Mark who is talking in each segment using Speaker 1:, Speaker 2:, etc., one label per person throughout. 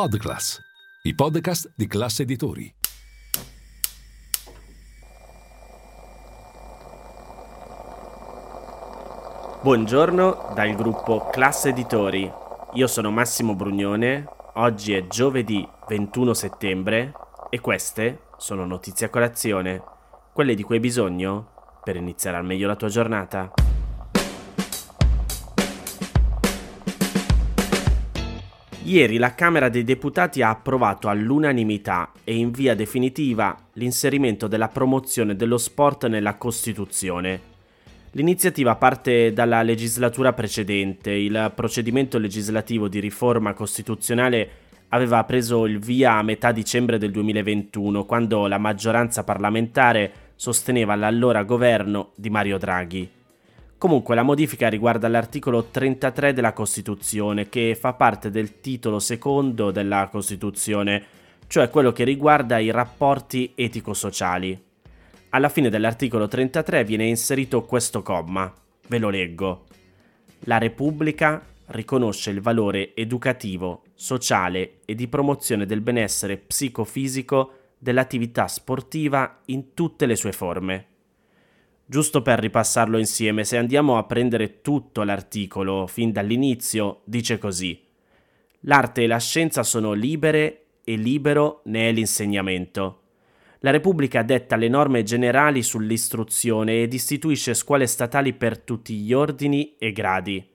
Speaker 1: Podclass, i podcast di classe editori.
Speaker 2: Buongiorno dal gruppo Classe Editori. Io sono Massimo Brugnone. Oggi è giovedì 21 settembre e queste sono notizie a colazione, quelle di cui hai bisogno per iniziare al meglio la tua giornata. Ieri la Camera dei Deputati ha approvato all'unanimità e in via definitiva l'inserimento della promozione dello sport nella Costituzione. L'iniziativa parte dalla legislatura precedente. Il procedimento legislativo di riforma costituzionale aveva preso il via a metà dicembre del 2021, quando la maggioranza parlamentare sosteneva l'allora governo di Mario Draghi. Comunque la modifica riguarda l'articolo 33 della Costituzione, che fa parte del titolo secondo della Costituzione, cioè quello che riguarda i rapporti etico-sociali. Alla fine dell'articolo 33 viene inserito questo comma. Ve lo leggo. La Repubblica riconosce il valore educativo, sociale e di promozione del benessere psicofisico dell'attività sportiva in tutte le sue forme. Giusto per ripassarlo insieme, se andiamo a prendere tutto l'articolo fin dall'inizio, dice così. L'arte e la scienza sono libere e libero ne è l'insegnamento. La Repubblica detta le norme generali sull'istruzione ed istituisce scuole statali per tutti gli ordini e gradi.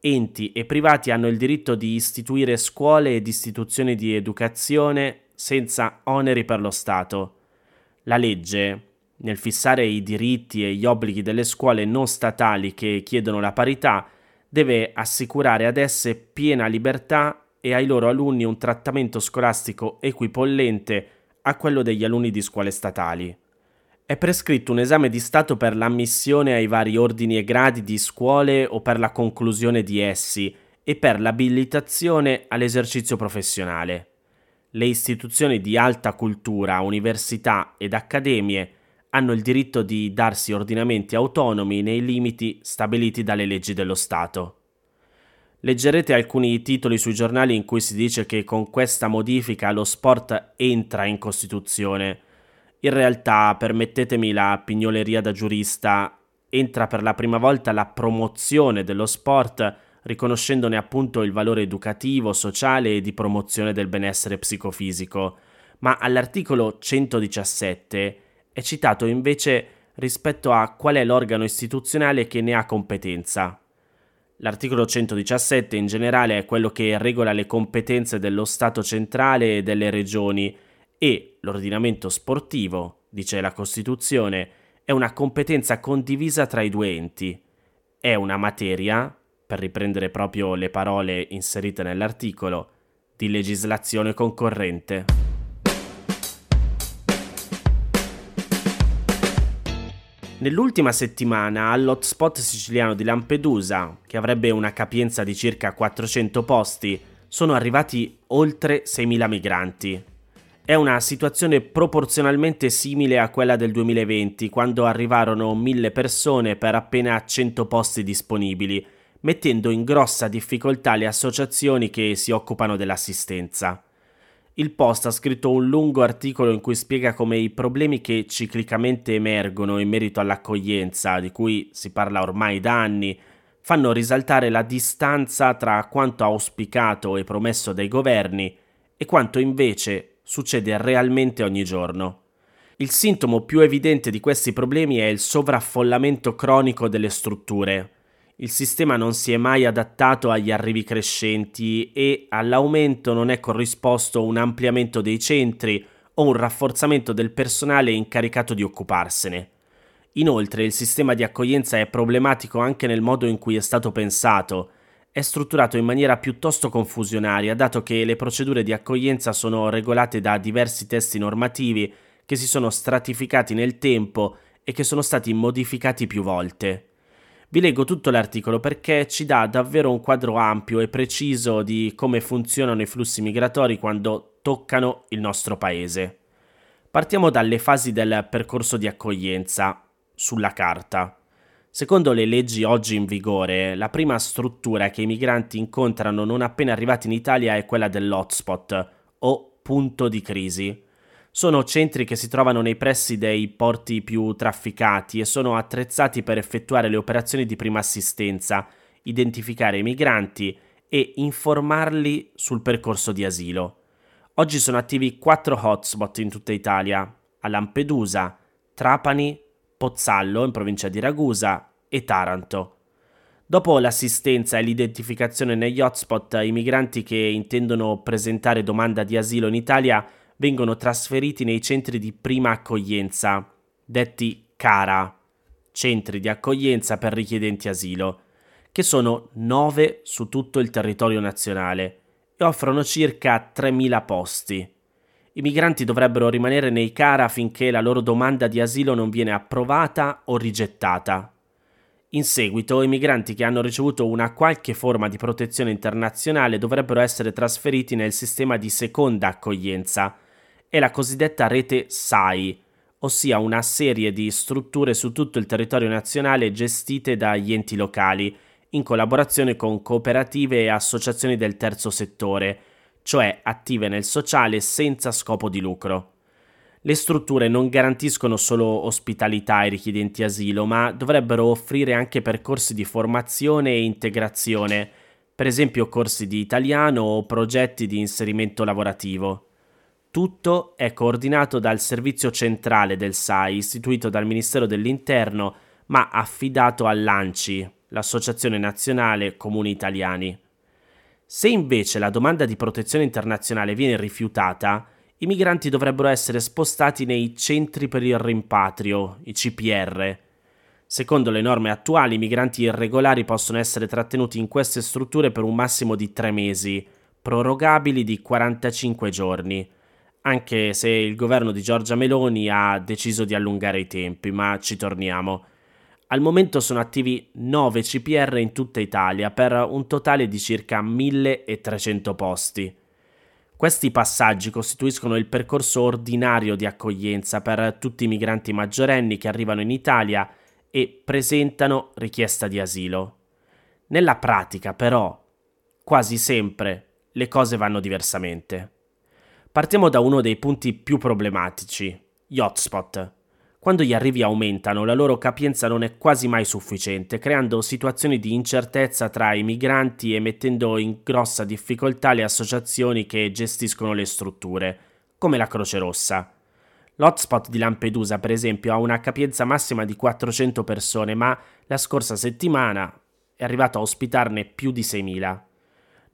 Speaker 2: Enti e privati hanno il diritto di istituire scuole ed istituzioni di educazione senza oneri per lo Stato. La legge, nel fissare i diritti e gli obblighi delle scuole non statali che chiedono la parità, deve assicurare ad esse piena libertà e ai loro alunni un trattamento scolastico equipollente a quello degli alunni di scuole statali. È prescritto un esame di Stato per l'ammissione ai vari ordini e gradi di scuole o per la conclusione di essi e per l'abilitazione all'esercizio professionale. Le istituzioni di alta cultura, università ed accademie hanno il diritto di darsi ordinamenti autonomi nei limiti stabiliti dalle leggi dello Stato. Leggerete alcuni titoli sui giornali in cui si dice che con questa modifica lo sport entra in Costituzione. In realtà, permettetemi la pignoleria da giurista, entra per la prima volta la promozione dello sport, riconoscendone appunto il valore educativo, sociale e di promozione del benessere psicofisico. Ma all'articolo 117 è citato invece rispetto a qual è l'organo istituzionale che ne ha competenza. L'articolo 117 in generale è quello che regola le competenze dello Stato centrale e delle regioni e l'ordinamento sportivo, dice la Costituzione, è una competenza condivisa tra i due enti. È una materia, per riprendere proprio le parole inserite nell'articolo, di legislazione concorrente. Nell'ultima settimana all'hotspot siciliano di Lampedusa, che avrebbe una capienza di circa 400 posti, sono arrivati oltre 6.000 migranti. È una situazione proporzionalmente simile a quella del 2020, quando arrivarono 1.000 persone per appena 100 posti disponibili, mettendo in grossa difficoltà le associazioni che si occupano dell'assistenza. Il Post ha scritto un lungo articolo in cui spiega come i problemi che ciclicamente emergono in merito all'accoglienza, di cui si parla ormai da anni, fanno risaltare la distanza tra quanto auspicato e promesso dai governi e quanto invece succede realmente ogni giorno. Il sintomo più evidente di questi problemi è il sovraffollamento cronico delle strutture, il sistema non si è mai adattato agli arrivi crescenti e all'aumento non è corrisposto un ampliamento dei centri o un rafforzamento del personale incaricato di occuparsene. Inoltre il sistema di accoglienza è problematico anche nel modo in cui è stato pensato. è strutturato in maniera piuttosto confusionaria, dato che le procedure di accoglienza sono regolate da diversi testi normativi che si sono stratificati nel tempo e che sono stati modificati più volte. Vi leggo tutto l'articolo perché ci dà davvero un quadro ampio e preciso di come funzionano i flussi migratori quando toccano il nostro paese. Partiamo dalle fasi del percorso di accoglienza sulla carta. Secondo le leggi oggi in vigore, la prima struttura che i migranti incontrano non appena arrivati in Italia è quella dell'hotspot o punto di crisi sono centri che si trovano nei pressi dei porti più trafficati e sono attrezzati per effettuare le operazioni di prima assistenza, identificare i migranti e informarli sul percorso di asilo. Oggi sono attivi quattro hotspot in tutta Italia, a Lampedusa, Trapani, Pozzallo in provincia di Ragusa e Taranto. Dopo l'assistenza e l'identificazione negli hotspot, i migranti che intendono presentare domanda di asilo in Italia vengono trasferiti nei centri di prima accoglienza, detti CARA, centri di accoglienza per richiedenti asilo, che sono 9 su tutto il territorio nazionale e offrono circa 3.000 posti. I migranti dovrebbero rimanere nei CARA finché la loro domanda di asilo non viene approvata o rigettata. In seguito, i migranti che hanno ricevuto una qualche forma di protezione internazionale dovrebbero essere trasferiti nel sistema di seconda accoglienza, è la cosiddetta rete SAI, ossia una serie di strutture su tutto il territorio nazionale gestite dagli enti locali, in collaborazione con cooperative e associazioni del terzo settore, cioè attive nel sociale senza scopo di lucro. Le strutture non garantiscono solo ospitalità ai richiedenti asilo, ma dovrebbero offrire anche percorsi di formazione e integrazione, per esempio corsi di italiano o progetti di inserimento lavorativo. Tutto è coordinato dal servizio centrale del SAI, istituito dal Ministero dell'Interno, ma affidato all'ANCI, l'Associazione Nazionale Comuni Italiani. Se invece la domanda di protezione internazionale viene rifiutata, i migranti dovrebbero essere spostati nei centri per il rimpatrio, i CPR. Secondo le norme attuali, i migranti irregolari possono essere trattenuti in queste strutture per un massimo di tre mesi, prorogabili di 45 giorni anche se il governo di Giorgia Meloni ha deciso di allungare i tempi, ma ci torniamo. Al momento sono attivi 9 CPR in tutta Italia per un totale di circa 1300 posti. Questi passaggi costituiscono il percorso ordinario di accoglienza per tutti i migranti maggiorenni che arrivano in Italia e presentano richiesta di asilo. Nella pratica, però, quasi sempre le cose vanno diversamente. Partiamo da uno dei punti più problematici, gli hotspot. Quando gli arrivi aumentano, la loro capienza non è quasi mai sufficiente, creando situazioni di incertezza tra i migranti e mettendo in grossa difficoltà le associazioni che gestiscono le strutture, come la Croce Rossa. L'hotspot di Lampedusa, per esempio, ha una capienza massima di 400 persone, ma la scorsa settimana è arrivato a ospitarne più di 6.000.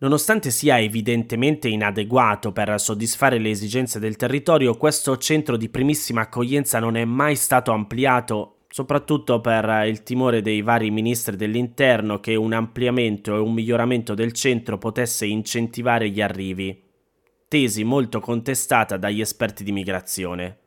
Speaker 2: Nonostante sia evidentemente inadeguato per soddisfare le esigenze del territorio, questo centro di primissima accoglienza non è mai stato ampliato, soprattutto per il timore dei vari ministri dell'interno che un ampliamento e un miglioramento del centro potesse incentivare gli arrivi, tesi molto contestata dagli esperti di migrazione.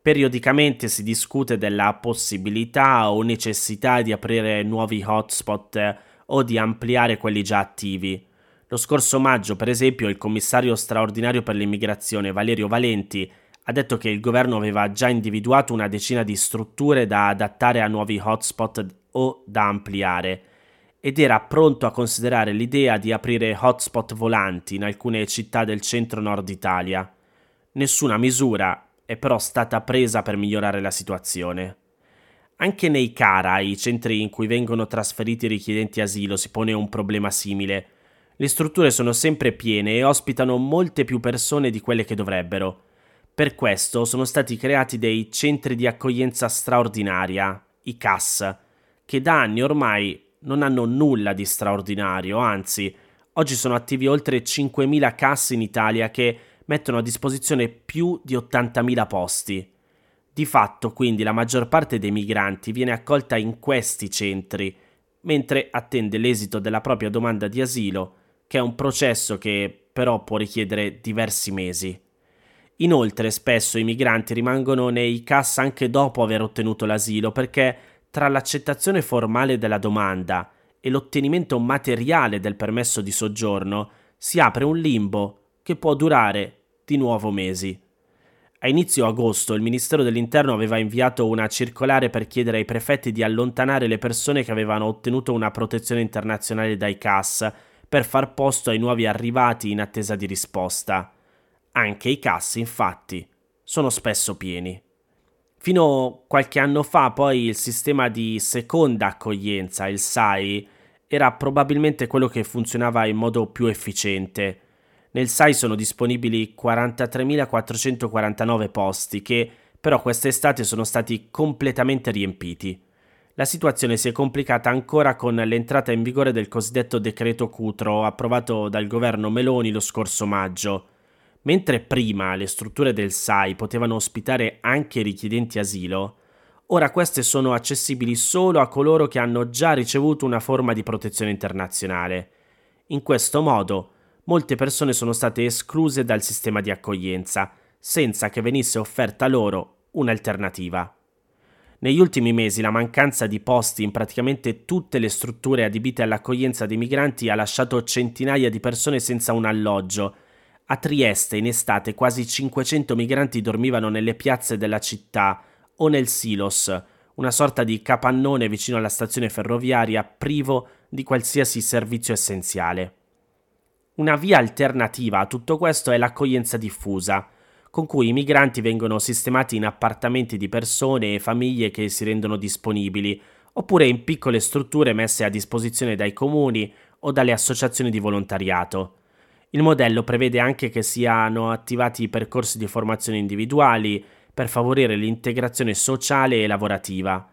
Speaker 2: Periodicamente si discute della possibilità o necessità di aprire nuovi hotspot o di ampliare quelli già attivi lo scorso maggio, per esempio, il commissario straordinario per l'immigrazione Valerio Valenti ha detto che il governo aveva già individuato una decina di strutture da adattare a nuovi hotspot o da ampliare ed era pronto a considerare l'idea di aprire hotspot volanti in alcune città del centro-nord Italia. Nessuna misura è però stata presa per migliorare la situazione. Anche nei CARA, i centri in cui vengono trasferiti i richiedenti asilo, si pone un problema simile. Le strutture sono sempre piene e ospitano molte più persone di quelle che dovrebbero. Per questo sono stati creati dei centri di accoglienza straordinaria, i CAS, che da anni ormai non hanno nulla di straordinario, anzi, oggi sono attivi oltre 5.000 CAS in Italia che mettono a disposizione più di 80.000 posti. Di fatto, quindi, la maggior parte dei migranti viene accolta in questi centri mentre attende l'esito della propria domanda di asilo, che è un processo che però può richiedere diversi mesi. Inoltre spesso i migranti rimangono nei CAS anche dopo aver ottenuto l'asilo perché tra l'accettazione formale della domanda e l'ottenimento materiale del permesso di soggiorno si apre un limbo che può durare di nuovo mesi. A inizio agosto il Ministero dell'Interno aveva inviato una circolare per chiedere ai prefetti di allontanare le persone che avevano ottenuto una protezione internazionale dai CAS per far posto ai nuovi arrivati in attesa di risposta. Anche i CAS, infatti, sono spesso pieni. Fino a qualche anno fa, poi, il sistema di seconda accoglienza, il SAI, era probabilmente quello che funzionava in modo più efficiente. Nel SAI sono disponibili 43.449 posti che però quest'estate sono stati completamente riempiti. La situazione si è complicata ancora con l'entrata in vigore del cosiddetto decreto Cutro approvato dal governo Meloni lo scorso maggio. Mentre prima le strutture del SAI potevano ospitare anche richiedenti asilo, ora queste sono accessibili solo a coloro che hanno già ricevuto una forma di protezione internazionale. In questo modo, molte persone sono state escluse dal sistema di accoglienza, senza che venisse offerta loro un'alternativa. Negli ultimi mesi la mancanza di posti in praticamente tutte le strutture adibite all'accoglienza dei migranti ha lasciato centinaia di persone senza un alloggio a Trieste in estate quasi 500 migranti dormivano nelle piazze della città o nel Silos, una sorta di capannone vicino alla stazione ferroviaria privo di qualsiasi servizio essenziale. Una via alternativa a tutto questo è l'accoglienza diffusa, con cui i migranti vengono sistemati in appartamenti di persone e famiglie che si rendono disponibili, oppure in piccole strutture messe a disposizione dai comuni o dalle associazioni di volontariato. Il modello prevede anche che siano attivati percorsi di formazione individuali per favorire l'integrazione sociale e lavorativa.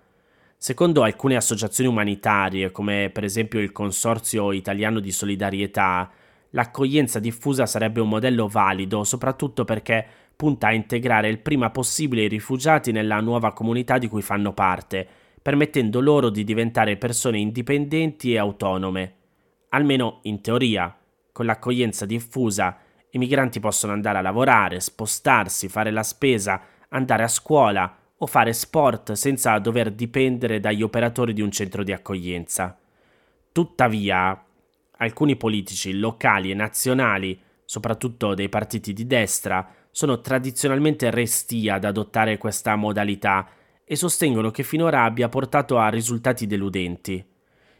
Speaker 2: Secondo alcune associazioni umanitarie, come per esempio il Consorzio Italiano di Solidarietà, l'accoglienza diffusa sarebbe un modello valido soprattutto perché punta a integrare il prima possibile i rifugiati nella nuova comunità di cui fanno parte, permettendo loro di diventare persone indipendenti e autonome. Almeno in teoria. Con l'accoglienza diffusa i migranti possono andare a lavorare, spostarsi, fare la spesa, andare a scuola o fare sport senza dover dipendere dagli operatori di un centro di accoglienza. Tuttavia, alcuni politici locali e nazionali, soprattutto dei partiti di destra, sono tradizionalmente resti ad adottare questa modalità e sostengono che finora abbia portato a risultati deludenti.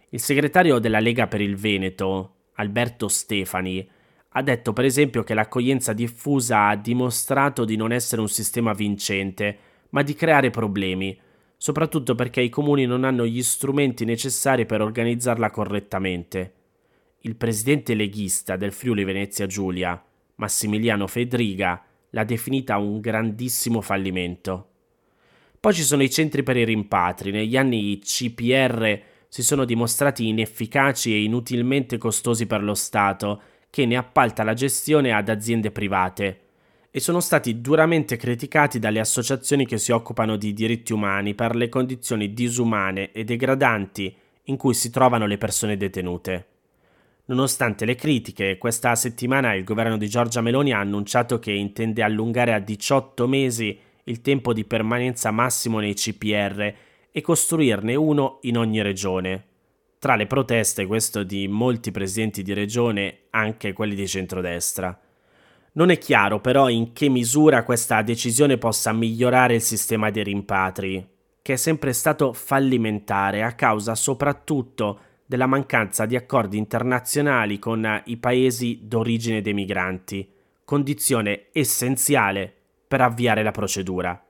Speaker 2: Il segretario della Lega per il Veneto, Alberto Stefani, ha detto per esempio che l'accoglienza diffusa ha dimostrato di non essere un sistema vincente, ma di creare problemi, soprattutto perché i comuni non hanno gli strumenti necessari per organizzarla correttamente. Il presidente leghista del Friuli Venezia Giulia, Massimiliano Fedriga, l'ha definita un grandissimo fallimento. Poi ci sono i centri per i rimpatri. Negli anni i CPR si sono dimostrati inefficaci e inutilmente costosi per lo Stato, che ne appalta la gestione ad aziende private, e sono stati duramente criticati dalle associazioni che si occupano di diritti umani per le condizioni disumane e degradanti in cui si trovano le persone detenute. Nonostante le critiche, questa settimana il governo di Giorgia Meloni ha annunciato che intende allungare a 18 mesi il tempo di permanenza massimo nei CPR e costruirne uno in ogni regione. Tra le proteste, questo di molti presidenti di regione, anche quelli di centrodestra. Non è chiaro però in che misura questa decisione possa migliorare il sistema dei rimpatri, che è sempre stato fallimentare a causa soprattutto della mancanza di accordi internazionali con i paesi d'origine dei migranti, condizione essenziale per avviare la procedura.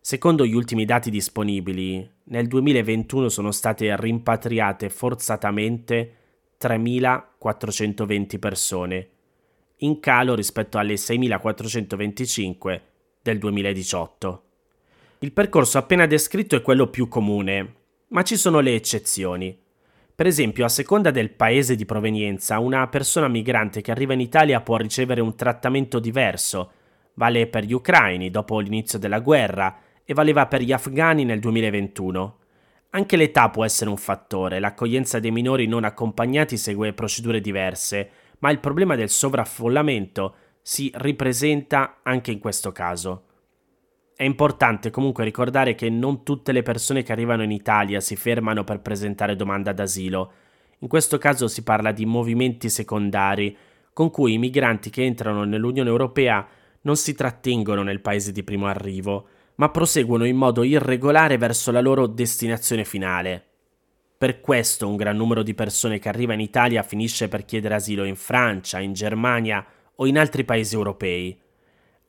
Speaker 2: Secondo gli ultimi dati disponibili, nel 2021 sono state rimpatriate forzatamente 3.420 persone, in calo rispetto alle 6.425 del 2018. Il percorso appena descritto è quello più comune, ma ci sono le eccezioni. Per esempio, a seconda del paese di provenienza, una persona migrante che arriva in Italia può ricevere un trattamento diverso. Vale per gli ucraini dopo l'inizio della guerra, e valeva per gli afghani nel 2021. Anche l'età può essere un fattore, l'accoglienza dei minori non accompagnati segue procedure diverse, ma il problema del sovraffollamento si ripresenta anche in questo caso. È importante comunque ricordare che non tutte le persone che arrivano in Italia si fermano per presentare domanda d'asilo. In questo caso si parla di movimenti secondari, con cui i migranti che entrano nell'Unione Europea non si trattengono nel paese di primo arrivo, ma proseguono in modo irregolare verso la loro destinazione finale. Per questo un gran numero di persone che arriva in Italia finisce per chiedere asilo in Francia, in Germania o in altri paesi europei.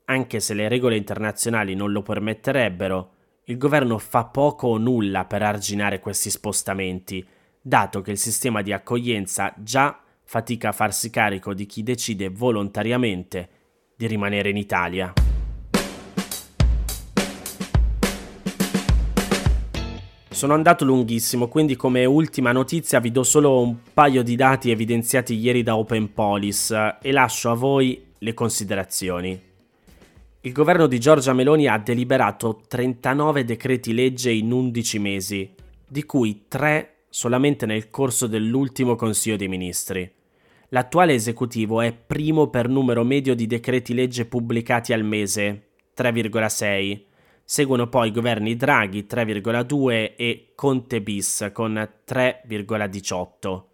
Speaker 2: Anche se le regole internazionali non lo permetterebbero, il governo fa poco o nulla per arginare questi spostamenti, dato che il sistema di accoglienza già fatica a farsi carico di chi decide volontariamente di rimanere in Italia. Sono andato lunghissimo, quindi come ultima notizia vi do solo un paio di dati evidenziati ieri da Open Police e lascio a voi le considerazioni. Il governo di Giorgia Meloni ha deliberato 39 decreti legge in 11 mesi, di cui 3 solamente nel corso dell'ultimo Consiglio dei Ministri. L'attuale esecutivo è primo per numero medio di decreti legge pubblicati al mese, 3,6 Seguono poi i governi Draghi 3,2 e Conte bis con 3,18.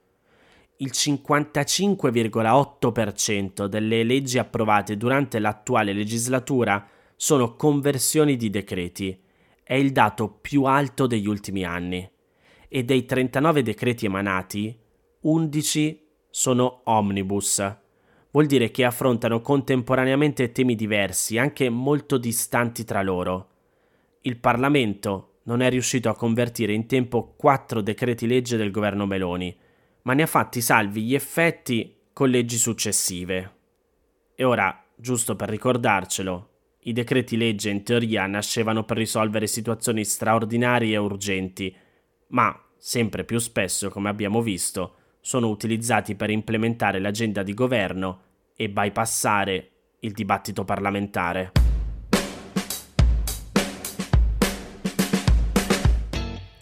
Speaker 2: Il 55,8% delle leggi approvate durante l'attuale legislatura sono conversioni di decreti. È il dato più alto degli ultimi anni. E dei 39 decreti emanati, 11 sono omnibus. Vuol dire che affrontano contemporaneamente temi diversi, anche molto distanti tra loro il Parlamento non è riuscito a convertire in tempo quattro decreti legge del governo Meloni, ma ne ha fatti salvi gli effetti con leggi successive. E ora, giusto per ricordarcelo, i decreti legge in teoria nascevano per risolvere situazioni straordinarie e urgenti, ma sempre più spesso, come abbiamo visto, sono utilizzati per implementare l'agenda di governo e bypassare il dibattito parlamentare.